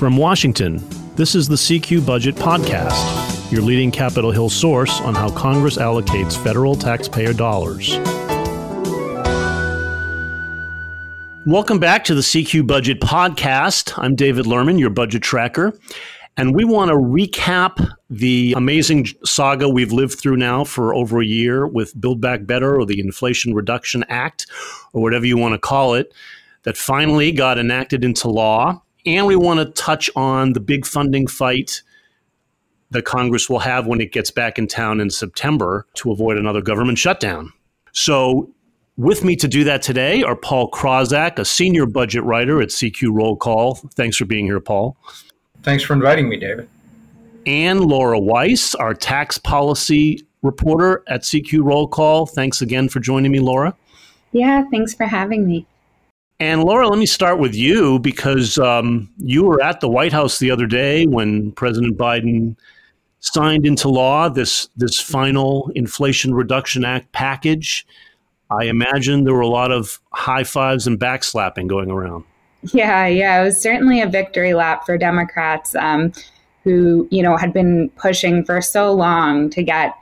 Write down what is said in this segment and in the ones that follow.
From Washington, this is the CQ Budget Podcast, your leading Capitol Hill source on how Congress allocates federal taxpayer dollars. Welcome back to the CQ Budget Podcast. I'm David Lerman, your budget tracker. And we want to recap the amazing saga we've lived through now for over a year with Build Back Better or the Inflation Reduction Act, or whatever you want to call it, that finally got enacted into law. And we want to touch on the big funding fight that Congress will have when it gets back in town in September to avoid another government shutdown. So with me to do that today are Paul Krawzak, a senior budget writer at CQ Roll Call. Thanks for being here, Paul. Thanks for inviting me, David. And Laura Weiss, our tax policy reporter at CQ Roll Call. Thanks again for joining me, Laura. Yeah, thanks for having me. And Laura, let me start with you because um, you were at the White House the other day when President Biden signed into law this this final Inflation Reduction Act package. I imagine there were a lot of high fives and backslapping going around. Yeah, yeah, it was certainly a victory lap for Democrats um, who, you know, had been pushing for so long to get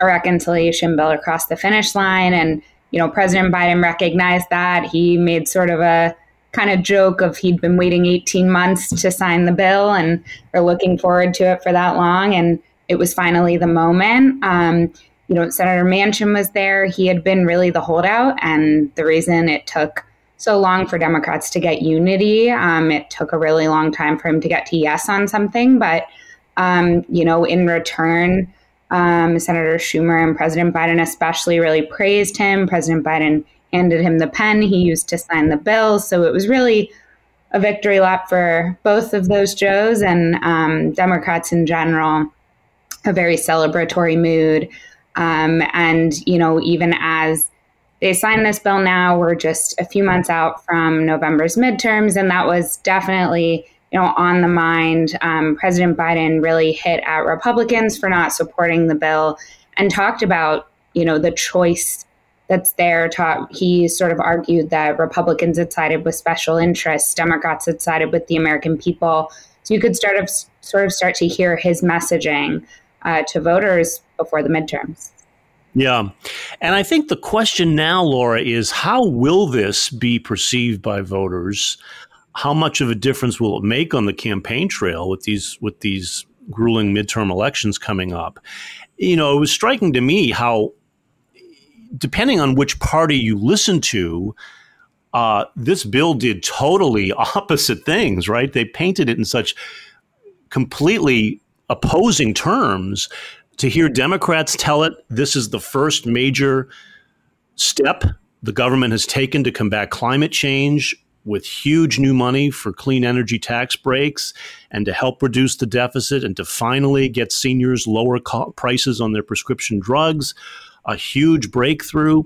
a reconciliation bill across the finish line. And, you know, President Biden recognized that. He made sort of a kind of joke of he'd been waiting 18 months to sign the bill and we're looking forward to it for that long. And it was finally the moment. Um, you know, Senator Manchin was there. He had been really the holdout, and the reason it took so long for Democrats to get unity, um, it took a really long time for him to get to yes on something. But, um, you know, in return, um, Senator Schumer and President Biden especially really praised him. President Biden handed him the pen he used to sign the bill. So it was really a victory lap for both of those Joes and um, Democrats in general, a very celebratory mood. Um, and, you know, even as they signed this bill now, we're just a few months out from November's midterms. And that was definitely, you know, on the mind. Um, President Biden really hit at Republicans for not supporting the bill and talked about, you know, the choice that's there. he sort of argued that Republicans had sided with special interests, Democrats had sided with the American people. So you could start of sort of start to hear his messaging uh, to voters before the midterms. Yeah. And I think the question now, Laura, is how will this be perceived by voters? How much of a difference will it make on the campaign trail with these with these grueling midterm elections coming up? You know, it was striking to me how depending on which party you listen to, uh, this bill did totally opposite things, right? They painted it in such completely opposing terms to hear Democrats tell it this is the first major step the government has taken to combat climate change with huge new money for clean energy tax breaks and to help reduce the deficit and to finally get seniors lower co- prices on their prescription drugs, a huge breakthrough.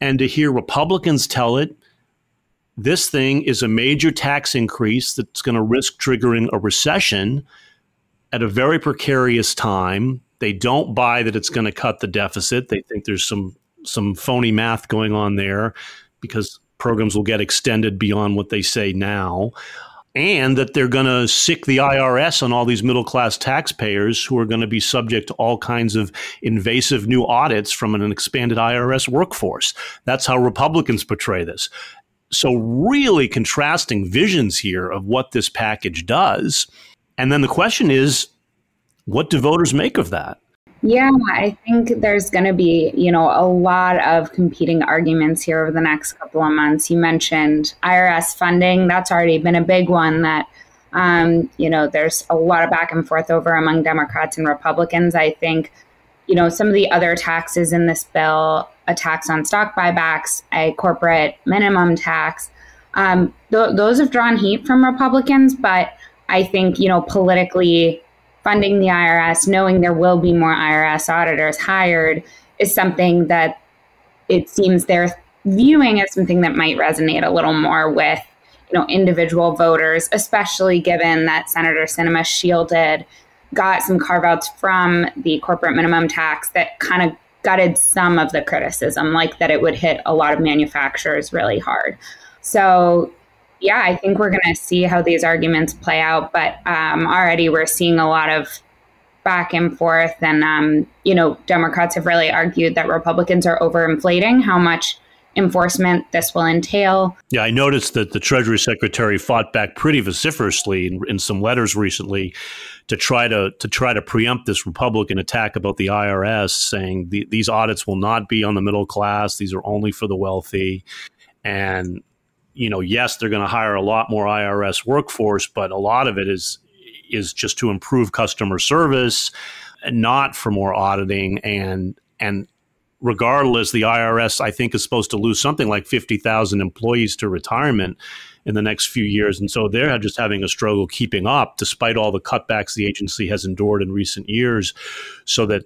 And to hear Republicans tell it, this thing is a major tax increase that's going to risk triggering a recession at a very precarious time they don't buy that it's going to cut the deficit. They think there's some some phony math going on there because programs will get extended beyond what they say now. And that they're going to sic the IRS on all these middle class taxpayers who are going to be subject to all kinds of invasive new audits from an expanded IRS workforce. That's how Republicans portray this. So, really contrasting visions here of what this package does. And then the question is what do voters make of that? Yeah, I think there's going to be, you know, a lot of competing arguments here over the next couple of months. You mentioned IRS funding. That's already been a big one that, um, you know, there's a lot of back and forth over among Democrats and Republicans. I think, you know, some of the other taxes in this bill, a tax on stock buybacks, a corporate minimum tax, um, th- those have drawn heat from Republicans. But I think, you know, politically, funding the IRS, knowing there will be more IRS auditors hired, is something that it seems they're viewing as something that might resonate a little more with you know individual voters, especially given that Senator Sinema shielded got some carve outs from the corporate minimum tax that kind of gutted some of the criticism, like that it would hit a lot of manufacturers really hard. So yeah, I think we're going to see how these arguments play out. But um, already we're seeing a lot of back and forth. And, um, you know, Democrats have really argued that Republicans are overinflating how much enforcement this will entail. Yeah, I noticed that the Treasury Secretary fought back pretty vociferously in, in some letters recently to try to to try to preempt this Republican attack about the IRS, saying the, these audits will not be on the middle class; these are only for the wealthy. And you know, yes, they're going to hire a lot more IRS workforce, but a lot of it is is just to improve customer service, not for more auditing. And and regardless, the IRS I think is supposed to lose something like fifty thousand employees to retirement in the next few years, and so they're just having a struggle keeping up, despite all the cutbacks the agency has endured in recent years. So that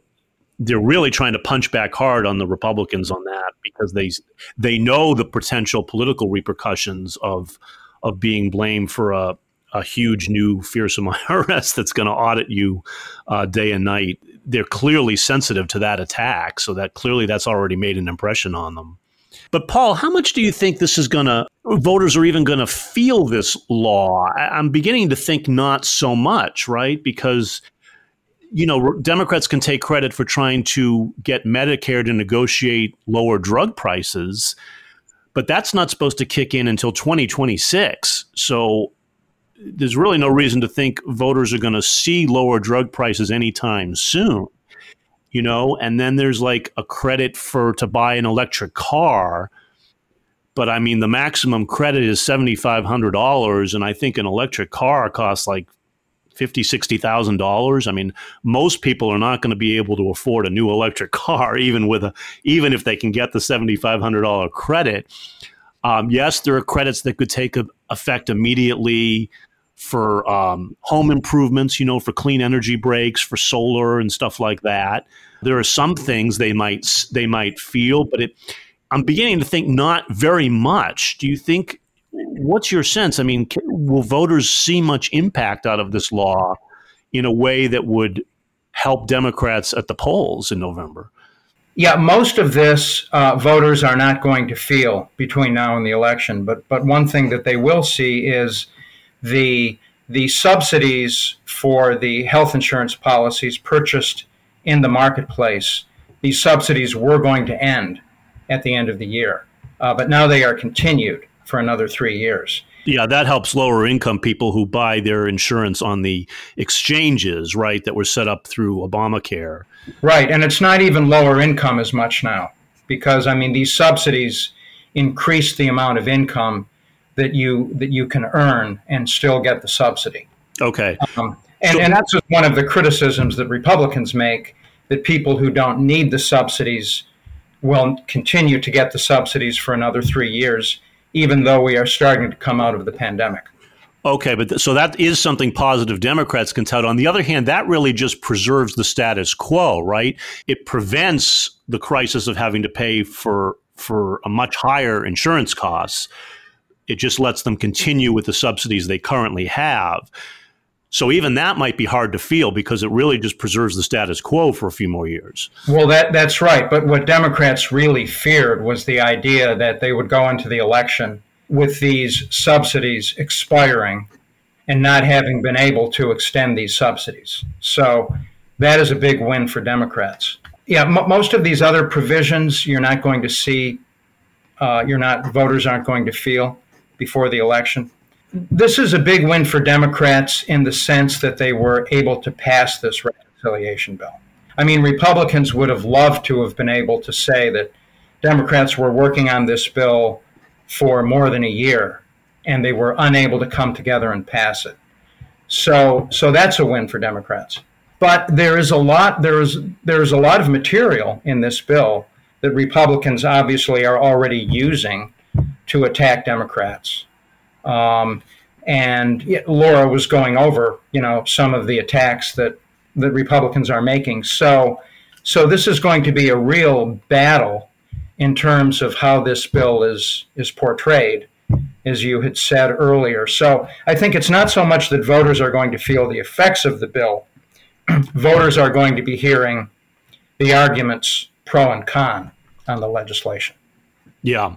they're really trying to punch back hard on the Republicans on that because they they know the potential political repercussions of of being blamed for a, a huge new fearsome IRS that's going to audit you uh, day and night. They're clearly sensitive to that attack, so that clearly that's already made an impression on them. But Paul, how much do you think this is going to voters are even going to feel this law? I'm beginning to think not so much, right? Because you know, Democrats can take credit for trying to get Medicare to negotiate lower drug prices, but that's not supposed to kick in until 2026. So there's really no reason to think voters are going to see lower drug prices anytime soon. You know, and then there's like a credit for to buy an electric car, but I mean the maximum credit is seventy five hundred dollars, and I think an electric car costs like fifty, sixty thousand dollars. I mean, most people are not going to be able to afford a new electric car, even with a even if they can get the seventy five hundred dollar credit. Um, yes, there are credits that could take a, effect immediately for um, home improvements, you know, for clean energy breaks, for solar and stuff like that. There are some things they might they might feel, but it. I'm beginning to think not very much. Do you think what's your sense? I mean, will voters see much impact out of this law in a way that would help Democrats at the polls in November? Yeah, most of this uh, voters are not going to feel between now and the election. But but one thing that they will see is the the subsidies for the health insurance policies purchased in the marketplace. These subsidies were going to end at the end of the year, uh, but now they are continued for another three years. Yeah, that helps lower income people who buy their insurance on the exchanges, right, that were set up through Obamacare. Right, and it's not even lower income as much now because I mean these subsidies increase the amount of income that you that you can earn and still get the subsidy. Okay. Um, and, so, and that's just one of the criticisms that Republicans make that people who don't need the subsidies will continue to get the subsidies for another three years even though we are starting to come out of the pandemic. Okay, but th- so that is something positive Democrats can tout. On the other hand, that really just preserves the status quo, right? It prevents the crisis of having to pay for for a much higher insurance costs. It just lets them continue with the subsidies they currently have. So even that might be hard to feel because it really just preserves the status quo for a few more years. Well, that that's right. But what Democrats really feared was the idea that they would go into the election with these subsidies expiring and not having been able to extend these subsidies. So that is a big win for Democrats. Yeah, m- most of these other provisions you're not going to see, uh, you're not voters aren't going to feel before the election this is a big win for Democrats in the sense that they were able to pass this reconciliation bill. I mean, Republicans would have loved to have been able to say that Democrats were working on this bill for more than a year and they were unable to come together and pass it. So, so that's a win for Democrats. But there is a lot there is there is a lot of material in this bill that Republicans obviously are already using to attack Democrats. Um, and Laura was going over, you know, some of the attacks that that Republicans are making. So, so this is going to be a real battle in terms of how this bill is is portrayed, as you had said earlier. So, I think it's not so much that voters are going to feel the effects of the bill. voters are going to be hearing the arguments pro and con on the legislation. Yeah.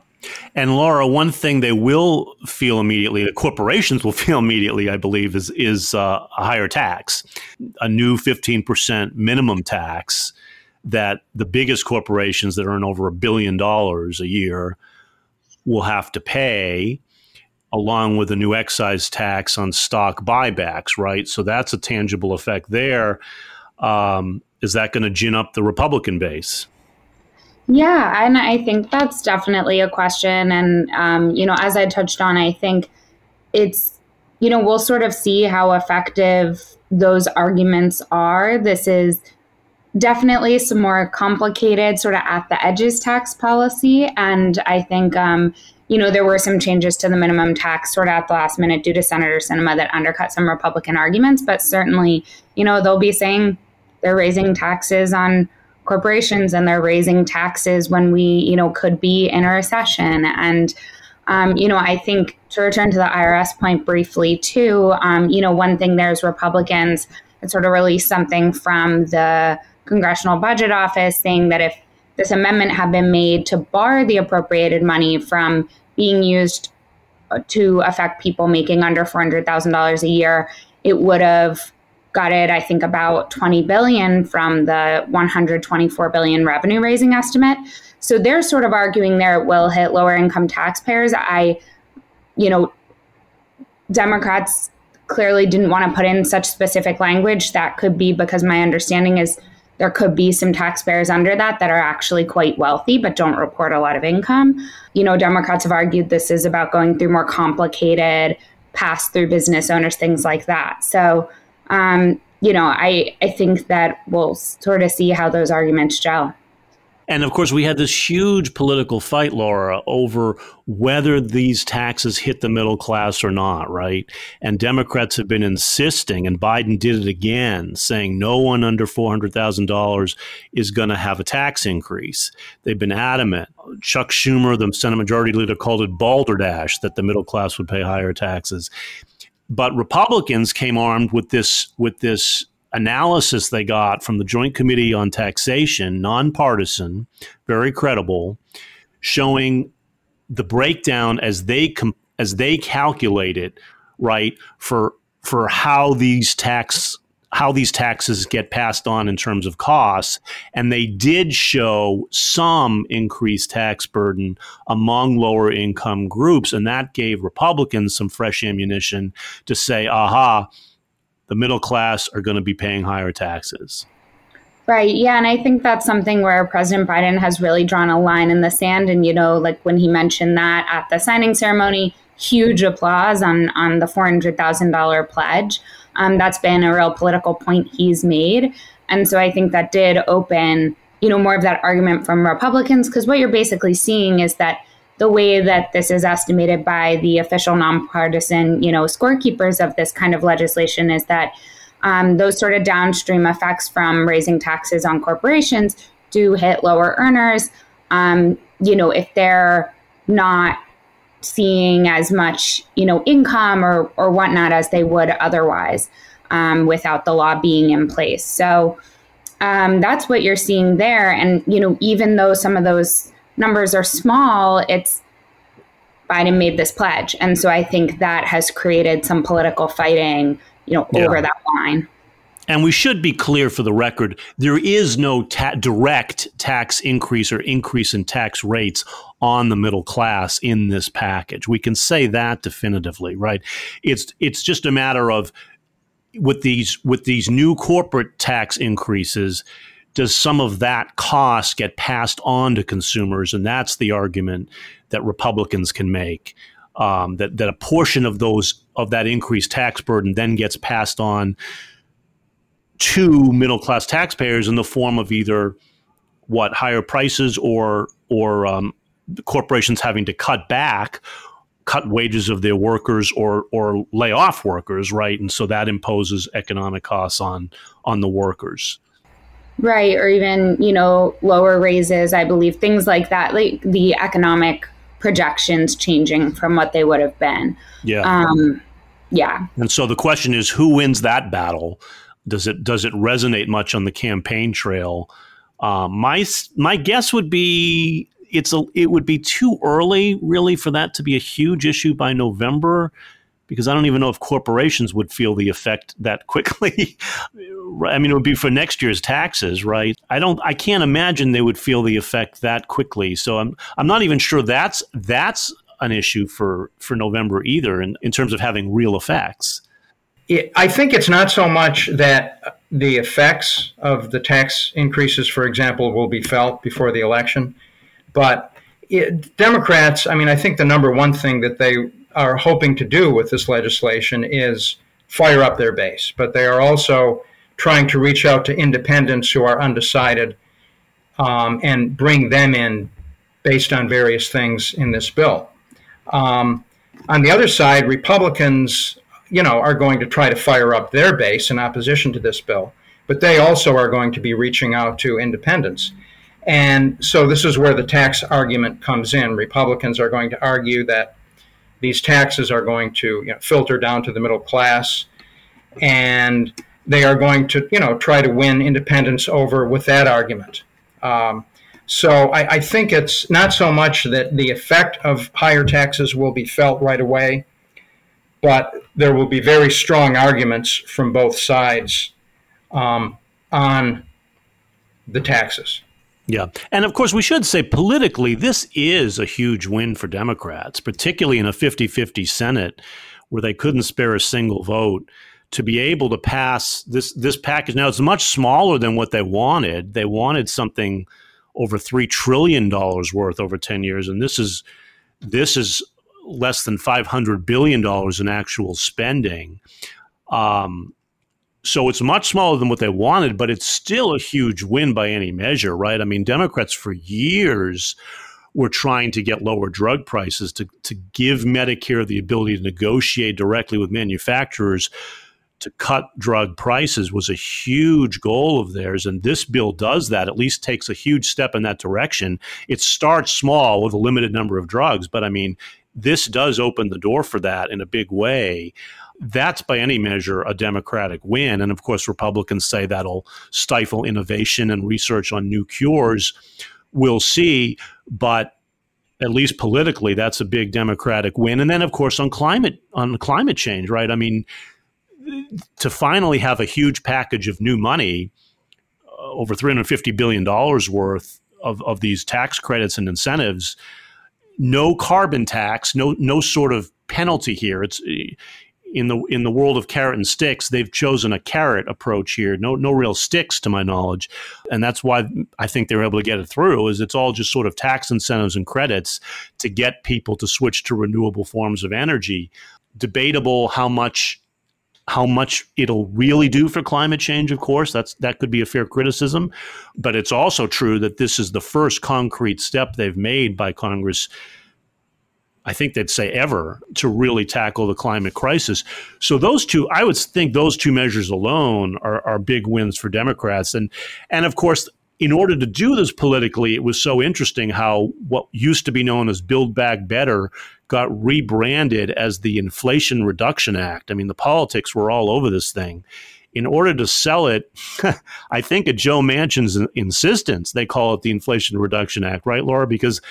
And Laura, one thing they will feel immediately, the corporations will feel immediately, I believe, is is uh, a higher tax, a new fifteen percent minimum tax that the biggest corporations that earn over a billion dollars a year will have to pay, along with a new excise tax on stock buybacks. Right, so that's a tangible effect there. Um, is that going to gin up the Republican base? Yeah, and I think that's definitely a question. And, um, you know, as I touched on, I think it's, you know, we'll sort of see how effective those arguments are. This is definitely some more complicated, sort of at the edges tax policy. And I think, um, you know, there were some changes to the minimum tax sort of at the last minute due to Senator Sinema that undercut some Republican arguments. But certainly, you know, they'll be saying they're raising taxes on corporations and they're raising taxes when we, you know, could be in a recession. And, um, you know, I think to return to the IRS point briefly too, um, you know, one thing there's Republicans that sort of released something from the Congressional Budget Office saying that if this amendment had been made to bar the appropriated money from being used to affect people making under $400,000 a year, it would have got it i think about 20 billion from the 124 billion revenue raising estimate so they're sort of arguing there it will hit lower income taxpayers i you know democrats clearly didn't want to put in such specific language that could be because my understanding is there could be some taxpayers under that that are actually quite wealthy but don't report a lot of income. You know, Democrats have argued this is about going through more complicated pass through business owners, things like that. So um, you know, I, I think that we'll sort of see how those arguments gel. And of course, we had this huge political fight, Laura, over whether these taxes hit the middle class or not, right? And Democrats have been insisting, and Biden did it again, saying no one under $400,000 is going to have a tax increase. They've been adamant. Chuck Schumer, the Senate Majority Leader, called it balderdash that the middle class would pay higher taxes. But Republicans came armed with this with this analysis they got from the Joint Committee on Taxation, nonpartisan, very credible, showing the breakdown as they com- as they calculate it, right for for how these tax how these taxes get passed on in terms of costs. And they did show some increased tax burden among lower income groups. And that gave Republicans some fresh ammunition to say, aha, the middle class are going to be paying higher taxes. Right. Yeah. And I think that's something where President Biden has really drawn a line in the sand. And, you know, like when he mentioned that at the signing ceremony, huge applause on, on the $400,000 pledge um, that's been a real political point he's made. And so I think that did open, you know, more of that argument from Republicans, because what you're basically seeing is that the way that this is estimated by the official nonpartisan, you know, scorekeepers of this kind of legislation is that um, those sort of downstream effects from raising taxes on corporations do hit lower earners. Um, you know, if they're not seeing as much, you know, income or or whatnot as they would otherwise um, without the law being in place. So um, that's what you're seeing there. And you know, even though some of those numbers are small, it's Biden made this pledge, and so I think that has created some political fighting, you know, yeah. over that line. And we should be clear for the record there is no ta- direct tax increase or increase in tax rates on the middle class in this package. We can say that definitively, right? It's it's just a matter of with these with these new corporate tax increases does some of that cost get passed on to consumers and that's the argument that Republicans can make um, that that a portion of those of that increased tax burden then gets passed on to middle class taxpayers in the form of either what higher prices or or um, corporations having to cut back cut wages of their workers or or lay off workers right? And so that imposes economic costs on on the workers. Right or even you know lower raises i believe things like that like the economic projections changing from what they would have been. Yeah. Um yeah. And so the question is who wins that battle does it does it resonate much on the campaign trail? Um, my my guess would be it's a it would be too early really for that to be a huge issue by November because I don't even know if corporations would feel the effect that quickly. I mean, it would be for next year's taxes, right? I don't, I can't imagine they would feel the effect that quickly. So I'm, I'm not even sure that's that's an issue for for November either, in, in terms of having real effects. I think it's not so much that the effects of the tax increases, for example, will be felt before the election, but it, Democrats. I mean, I think the number one thing that they are hoping to do with this legislation is fire up their base, but they are also trying to reach out to independents who are undecided um, and bring them in based on various things in this bill. Um, on the other side, Republicans, you know, are going to try to fire up their base in opposition to this bill, but they also are going to be reaching out to independents. And so this is where the tax argument comes in. Republicans are going to argue that these taxes are going to you know, filter down to the middle class, and they are going to you know try to win independents over with that argument. Um, so I, I, think it's not so much that the effect of higher taxes will be felt right away, but there will be very strong arguments from both sides um, on the taxes. Yeah. And of course, we should say politically, this is a huge win for Democrats, particularly in a 50 50 Senate where they couldn't spare a single vote to be able to pass this this package. Now it's much smaller than what they wanted. They wanted something over three trillion dollars worth over ten years, and this is this is less than five hundred billion dollars in actual spending. Um, so it's much smaller than what they wanted, but it's still a huge win by any measure, right? I mean, Democrats for years were trying to get lower drug prices to, to give Medicare the ability to negotiate directly with manufacturers to cut drug prices was a huge goal of theirs. And this bill does that, at least takes a huge step in that direction. It starts small with a limited number of drugs, but I mean, this does open the door for that in a big way. That's by any measure a Democratic win. And of course, Republicans say that'll stifle innovation and research on new cures. We'll see. But at least politically, that's a big Democratic win. And then, of course, on climate on climate change, right? I mean, to finally have a huge package of new money, uh, over three hundred fifty billion dollars worth of, of these tax credits and incentives, no carbon tax, no no sort of penalty here. It's in the in the world of carrot and sticks, they've chosen a carrot approach here. No no real sticks to my knowledge, and that's why I think they're able to get it through. Is it's all just sort of tax incentives and credits to get people to switch to renewable forms of energy. Debatable how much how much it'll really do for climate change of course that's that could be a fair criticism but it's also true that this is the first concrete step they've made by congress I think they'd say ever to really tackle the climate crisis. So those two, I would think those two measures alone are, are big wins for Democrats. And and of course, in order to do this politically, it was so interesting how what used to be known as Build Back Better got rebranded as the Inflation Reduction Act. I mean, the politics were all over this thing. In order to sell it, I think at Joe Manchin's insistence, they call it the Inflation Reduction Act, right, Laura? Because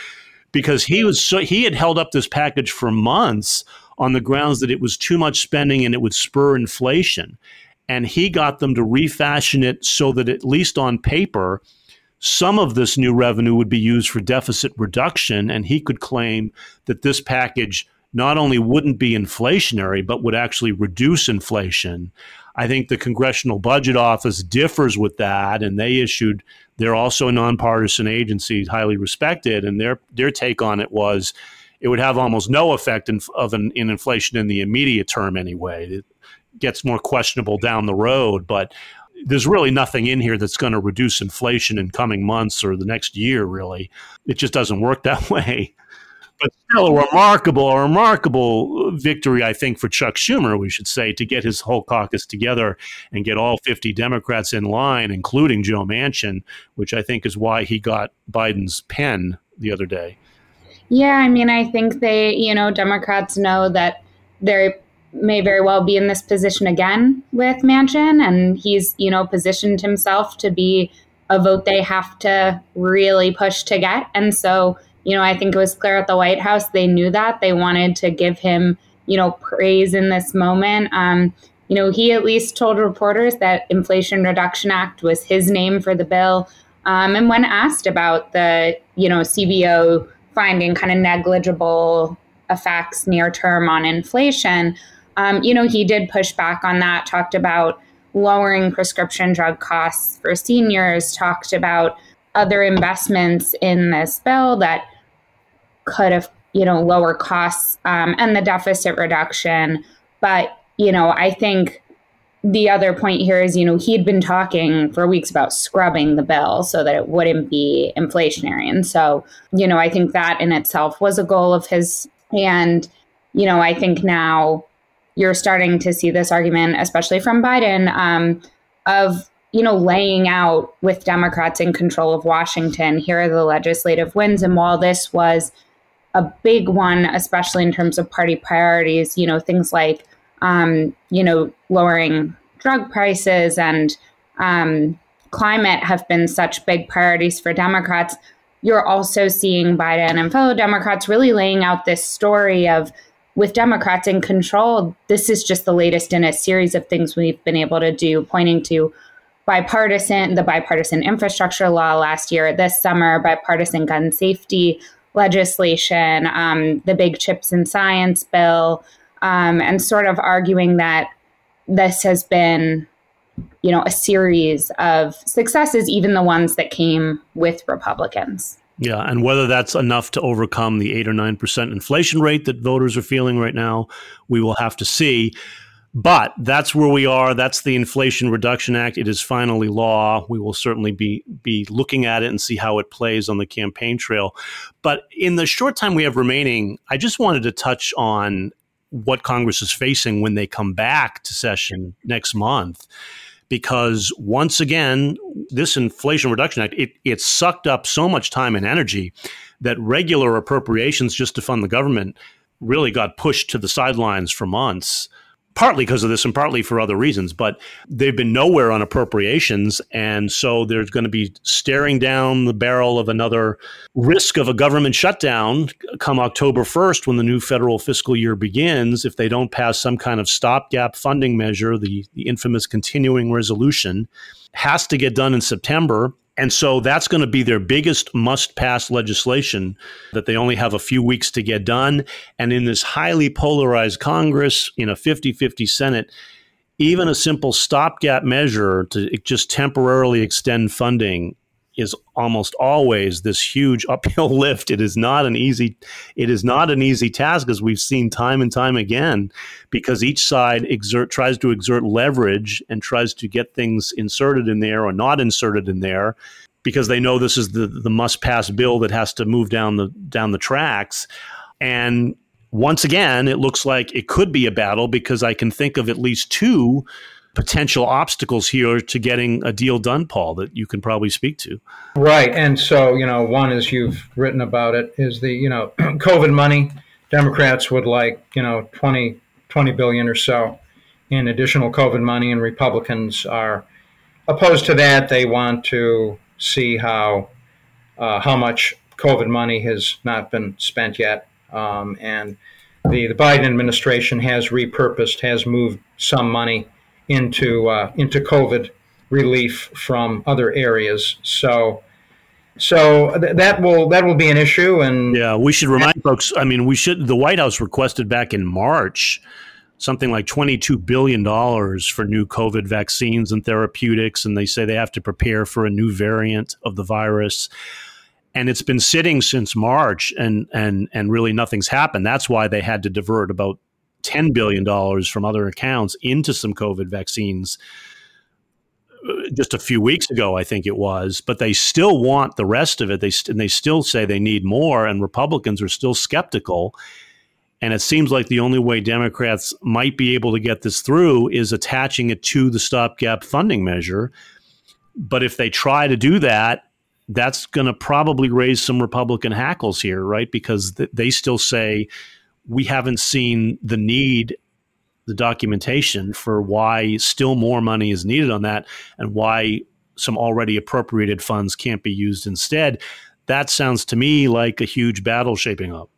because he was so he had held up this package for months on the grounds that it was too much spending and it would spur inflation. And he got them to refashion it so that at least on paper, some of this new revenue would be used for deficit reduction, and he could claim that this package not only wouldn't be inflationary, but would actually reduce inflation. I think the Congressional Budget Office differs with that, and they issued. They're also a nonpartisan agency, highly respected, and their their take on it was it would have almost no effect in, of an, in inflation in the immediate term anyway. Gets more questionable down the road, but there's really nothing in here that's going to reduce inflation in coming months or the next year, really. It just doesn't work that way. But still, a remarkable, a remarkable victory, I think, for Chuck Schumer, we should say, to get his whole caucus together and get all 50 Democrats in line, including Joe Manchin, which I think is why he got Biden's pen the other day. Yeah, I mean, I think they, you know, Democrats know that they're may very well be in this position again with Manchin, and he's you know positioned himself to be a vote they have to really push to get. And so you know, I think it was clear at the White House they knew that they wanted to give him, you know, praise in this moment. Um, you know, he at least told reporters that Inflation Reduction Act was his name for the bill. Um, and when asked about the, you know, CBO finding kind of negligible effects near term on inflation, um, you know, he did push back on that, talked about lowering prescription drug costs for seniors, talked about other investments in this bill that could have, you know, lower costs um, and the deficit reduction. But, you know, I think the other point here is, you know, he'd been talking for weeks about scrubbing the bill so that it wouldn't be inflationary. And so, you know, I think that in itself was a goal of his. And, you know, I think now you're starting to see this argument, especially from Biden, um, of you know laying out with Democrats in control of Washington. Here are the legislative wins, and while this was a big one, especially in terms of party priorities, you know things like um, you know lowering drug prices and um, climate have been such big priorities for Democrats. You're also seeing Biden and fellow Democrats really laying out this story of with Democrats in control, this is just the latest in a series of things we've been able to do, pointing to bipartisan, the bipartisan infrastructure law last year, this summer, bipartisan gun safety legislation, um, the big chips and science bill, um, and sort of arguing that this has been, you know, a series of successes, even the ones that came with Republicans. Yeah, and whether that's enough to overcome the 8 or 9% inflation rate that voters are feeling right now, we will have to see. But that's where we are. That's the Inflation Reduction Act. It is finally law. We will certainly be be looking at it and see how it plays on the campaign trail. But in the short time we have remaining, I just wanted to touch on what Congress is facing when they come back to session next month because once again, this Inflation Reduction Act, it, it sucked up so much time and energy that regular appropriations just to fund the government really got pushed to the sidelines for months partly because of this and partly for other reasons, but they've been nowhere on appropriations. And so there's going to be staring down the barrel of another risk of a government shutdown come October 1st when the new federal fiscal year begins if they don't pass some kind of stopgap funding measure, the, the infamous continuing resolution. Has to get done in September. And so that's going to be their biggest must pass legislation that they only have a few weeks to get done. And in this highly polarized Congress, in a 50 50 Senate, even a simple stopgap measure to just temporarily extend funding is almost always this huge uphill lift. It is not an easy it is not an easy task as we've seen time and time again because each side exert tries to exert leverage and tries to get things inserted in there or not inserted in there because they know this is the the must pass bill that has to move down the down the tracks and once again it looks like it could be a battle because I can think of at least two potential obstacles here to getting a deal done, Paul, that you can probably speak to. Right. And so, you know, one, as you've written about it, is the, you know, COVID money. Democrats would like, you know, 20, 20 billion or so in additional COVID money, and Republicans are opposed to that. They want to see how uh, how much COVID money has not been spent yet. Um, and the, the Biden administration has repurposed, has moved some money into uh, into COVID relief from other areas. So so th- that will that will be an issue and yeah we should remind folks i mean we should the white house requested back in march something like 22 billion dollars for new covid vaccines and therapeutics and they say they have to prepare for a new variant of the virus and it's been sitting since march and and and really nothing's happened that's why they had to divert about $10 billion from other accounts into some COVID vaccines uh, just a few weeks ago, I think it was, but they still want the rest of it. They st- and they still say they need more, and Republicans are still skeptical. And it seems like the only way Democrats might be able to get this through is attaching it to the stopgap funding measure. But if they try to do that, that's going to probably raise some Republican hackles here, right? Because th- they still say we haven't seen the need the documentation for why still more money is needed on that and why some already appropriated funds can't be used instead that sounds to me like a huge battle shaping up.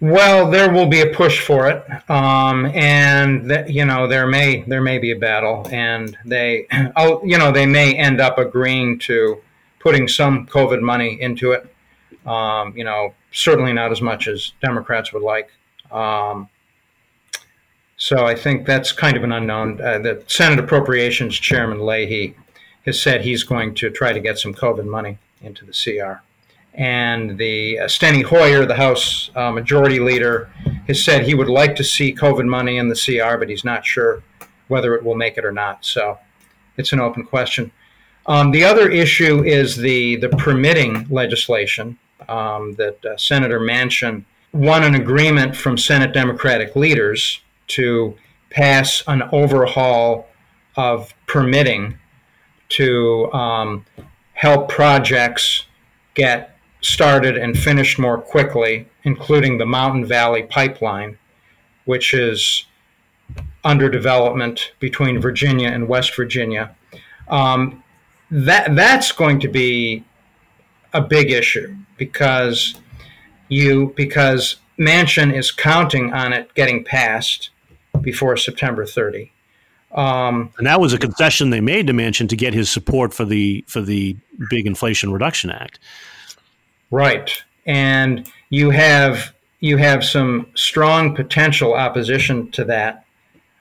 Well, there will be a push for it, um, and you know there may there may be a battle, and they, oh, you know, they may end up agreeing to putting some COVID money into it. Um, you know, certainly not as much as Democrats would like. Um, so I think that's kind of an unknown. Uh, the Senate Appropriations Chairman Leahy has said he's going to try to get some COVID money into the CR. And the uh, Steny Hoyer, the House uh, Majority Leader, has said he would like to see COVID money in the CR, but he's not sure whether it will make it or not. So it's an open question. Um, the other issue is the, the permitting legislation um, that uh, Senator Manchin won an agreement from Senate Democratic leaders to pass an overhaul of permitting to um, help projects get started and finished more quickly, including the Mountain Valley Pipeline, which is under development between Virginia and West Virginia. Um, that that's going to be a big issue because you because Manchin is counting on it getting passed before September 30. Um, and that was a concession they made to Manchin to get his support for the for the big Inflation Reduction Act. Right, and you have you have some strong potential opposition to that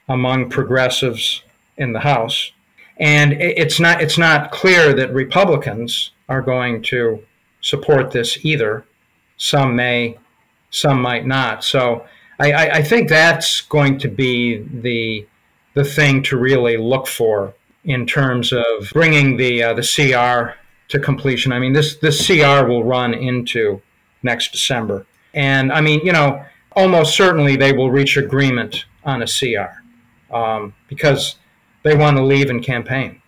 among progressives in the House, and it's not it's not clear that Republicans are going to support this either. Some may, some might not. So I, I, think that's going to be the the thing to really look for in terms of bringing the uh, the CR to completion. I mean, this this CR will run into next December, and I mean, you know, almost certainly they will reach agreement on a CR um, because they want to leave and campaign.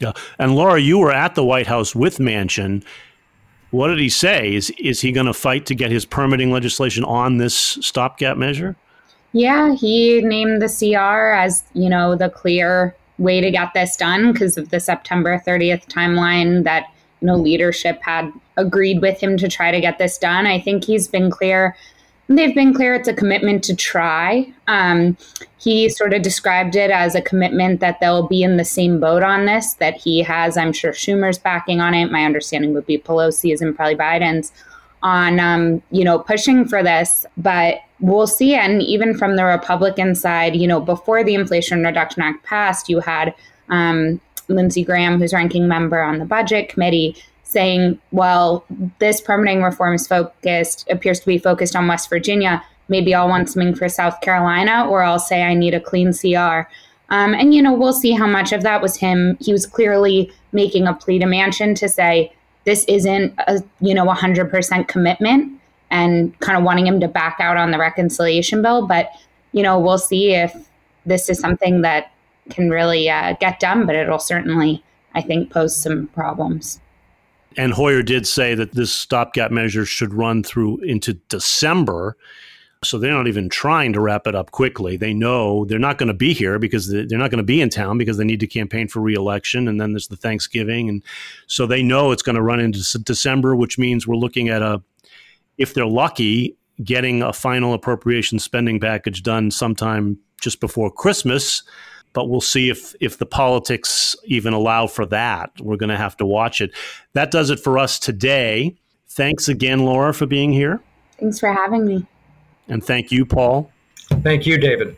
Yeah, and Laura, you were at the White House with Manchin. What did he say? Is is he going to fight to get his permitting legislation on this stopgap measure? Yeah, he named the CR as, you know, the clear way to get this done because of the September 30th timeline that, you know, leadership had agreed with him to try to get this done. I think he's been clear. They've been clear it's a commitment to try. Um, he sort of described it as a commitment that they'll be in the same boat on this, that he has, I'm sure Schumer's backing on it. My understanding would be Pelosi's and probably Biden's on, um, you know, pushing for this. But we'll see. And even from the Republican side, you know, before the Inflation Reduction Act passed, you had um, Lindsey Graham, who's ranking member on the budget committee, saying, well, this permitting reform is focused, appears to be focused on West Virginia. Maybe I'll want something for South Carolina, or I'll say I need a clean CR. Um, and, you know, we'll see how much of that was him. He was clearly making a plea to Manchin to say, this isn't a, you know, 100% commitment and kind of wanting him to back out on the reconciliation bill. But, you know, we'll see if this is something that can really uh, get done, but it'll certainly, I think, pose some problems. And Hoyer did say that this stopgap measure should run through into December. So they're not even trying to wrap it up quickly. They know they're not going to be here because they're not going to be in town because they need to campaign for reelection. And then there's the Thanksgiving. And so they know it's going to run into December, which means we're looking at a if they're lucky, getting a final appropriation spending package done sometime just before Christmas. But we'll see if if the politics even allow for that. We're going to have to watch it. That does it for us today. Thanks again, Laura, for being here. Thanks for having me. And thank you, Paul. Thank you, David.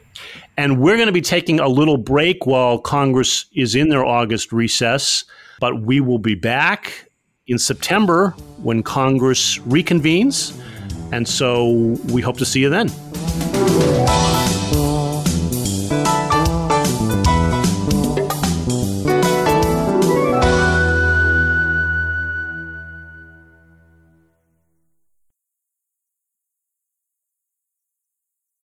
And we're going to be taking a little break while Congress is in their August recess, but we will be back in September when Congress reconvenes. And so we hope to see you then.